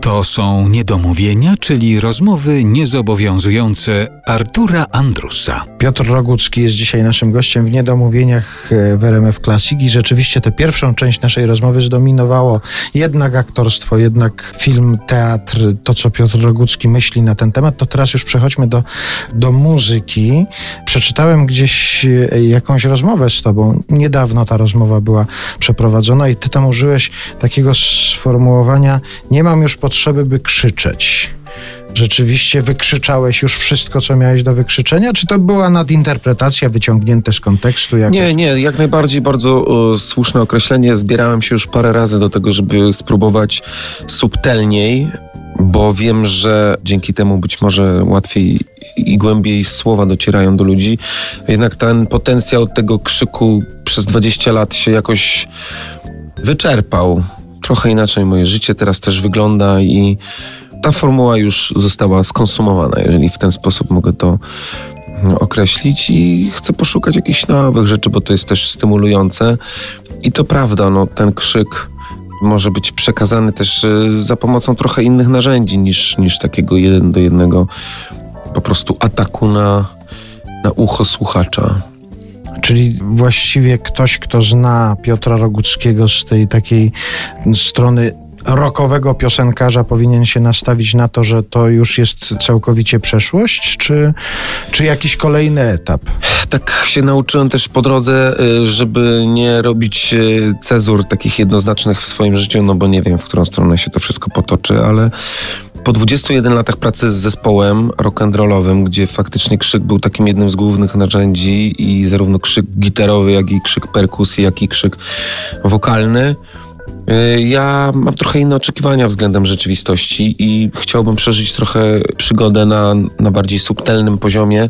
To są niedomówienia, czyli rozmowy niezobowiązujące Artura Andrusa. Piotr Rogucki jest dzisiaj naszym gościem w Niedomówieniach e, w RMF Classic i rzeczywiście tę pierwszą część naszej rozmowy zdominowało jednak aktorstwo, jednak film, teatr, to co Piotr Rogucki myśli na ten temat. To teraz już przechodźmy do, do muzyki. Przeczytałem gdzieś e, jakąś rozmowę z tobą. Niedawno ta rozmowa była przeprowadzona i ty tam użyłeś takiego sformułowania nie mam już potrzeby, by krzyczeć. Rzeczywiście wykrzyczałeś już wszystko, co miałeś do wykrzyczenia? Czy to była nadinterpretacja wyciągnięte z kontekstu? Jakoś? Nie, nie, jak najbardziej bardzo o, słuszne określenie. Zbierałem się już parę razy do tego, żeby spróbować subtelniej, bo wiem, że dzięki temu być może łatwiej i głębiej słowa docierają do ludzi. Jednak ten potencjał tego krzyku przez 20 lat się jakoś wyczerpał trochę inaczej moje życie teraz też wygląda i ta formuła już została skonsumowana, jeżeli w ten sposób mogę to no, określić i chcę poszukać jakichś nowych rzeczy, bo to jest też stymulujące. I to prawda, no, ten krzyk może być przekazany też y, za pomocą trochę innych narzędzi niż, niż takiego jeden do jednego po prostu ataku na, na ucho słuchacza. Czyli właściwie ktoś, kto zna Piotra Roguckiego z tej takiej strony rokowego piosenkarza powinien się nastawić na to, że to już jest całkowicie przeszłość, czy, czy jakiś kolejny etap? Tak się nauczyłem też po drodze, y, żeby nie robić y, cezur takich jednoznacznych w swoim życiu, no bo nie wiem, w którą stronę się to wszystko potoczy, ale po 21 latach pracy z zespołem rock'n'rollowym, gdzie faktycznie krzyk był takim jednym z głównych narzędzi i zarówno krzyk gitarowy, jak i krzyk perkusji, jak i krzyk wokalny, y, ja mam trochę inne oczekiwania względem rzeczywistości i chciałbym przeżyć trochę przygodę na, na bardziej subtelnym poziomie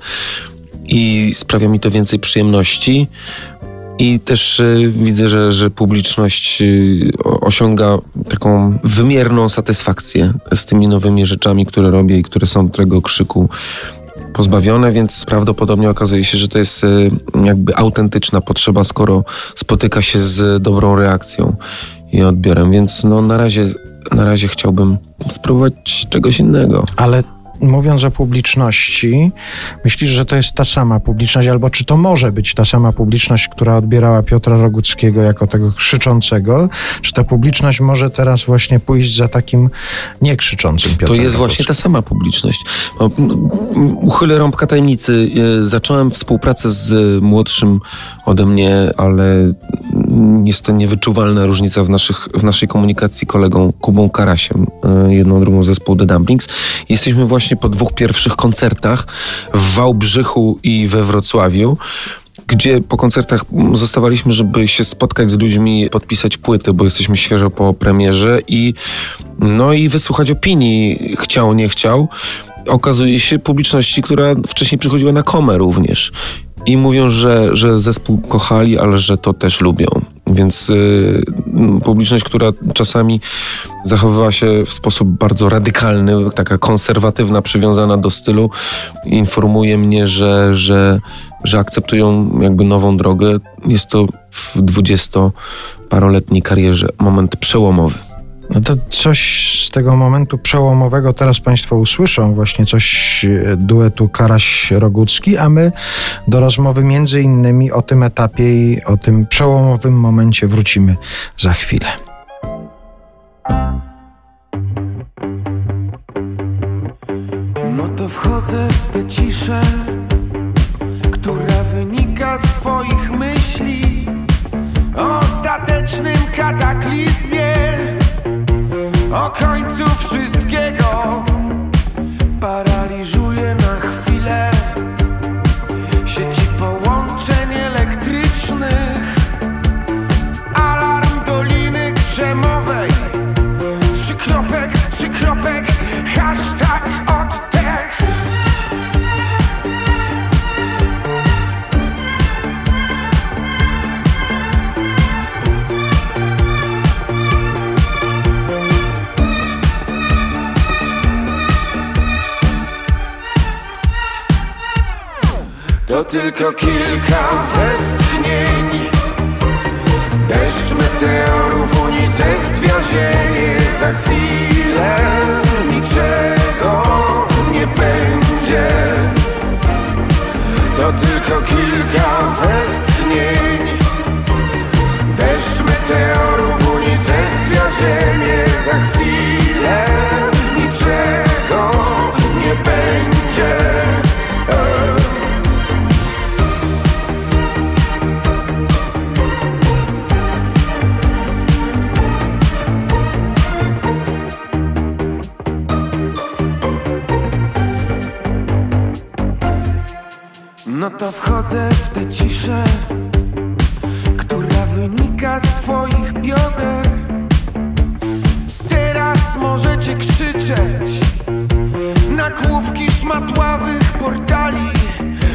i sprawia mi to więcej przyjemności. I też y, widzę, że, że publiczność y, osiąga taką wymierną satysfakcję z tymi nowymi rzeczami, które robię i które są tego krzyku pozbawione, więc prawdopodobnie okazuje się, że to jest y, jakby autentyczna potrzeba, skoro spotyka się z dobrą reakcją i odbiorem. Więc no na razie, na razie chciałbym spróbować czegoś innego. Ale mówiąc o publiczności, myślisz, że to jest ta sama publiczność, albo czy to może być ta sama publiczność, która odbierała Piotra Roguckiego jako tego krzyczącego, czy ta publiczność może teraz właśnie pójść za takim niekrzyczącym Piotrem To jest właśnie ta sama publiczność. No, uchylę rąbka tajemnicy. E, zacząłem współpracę z młodszym ode mnie, ale jest to niewyczuwalna różnica w, naszych, w naszej komunikacji kolegą Kubą Karasiem, e, jedną drugą zespół The Dumplings. Jesteśmy właśnie po dwóch pierwszych koncertach w Wałbrzychu i we Wrocławiu gdzie po koncertach zostawaliśmy, żeby się spotkać z ludźmi, podpisać płyty, bo jesteśmy świeżo po premierze i no i wysłuchać opinii, chciał, nie chciał. Okazuje się publiczności, która wcześniej przychodziła na komę również i mówią, że, że zespół kochali, ale że to też lubią. Więc y, publiczność, która czasami zachowywała się w sposób bardzo radykalny, taka konserwatywna, przywiązana do stylu, informuje mnie, że, że, że akceptują jakby nową drogę. Jest to w dwudziestoparoletniej karierze moment przełomowy. No to coś z tego momentu przełomowego teraz Państwo usłyszą, właśnie coś e, duetu Karaś-Rogucki, a my do rozmowy między innymi o tym etapie i o tym przełomowym momencie wrócimy za chwilę. No to wchodzę w tę ciszę, tylko kilka westchnień Deszcz meteorów, unicestwia ziemię Za chwilę niczego nie będzie. To tylko kilka No to wchodzę w tę ciszę Która wynika z twoich bioder. Teraz możecie krzyczeć Na główki szmatławych portali.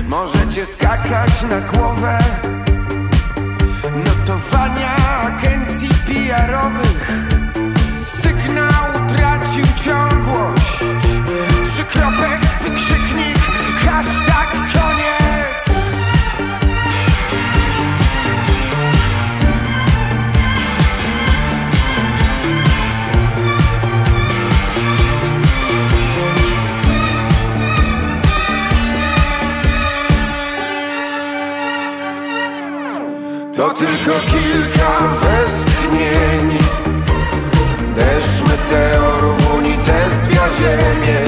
Możecie skakać na głowę. Notowania agencji PR-owych Sygnał tracił ciągłość. Trzykropek, wykrzyknik, hashtag To tylko kilka westchnień. Deszcz meteorów unicestwia ziemię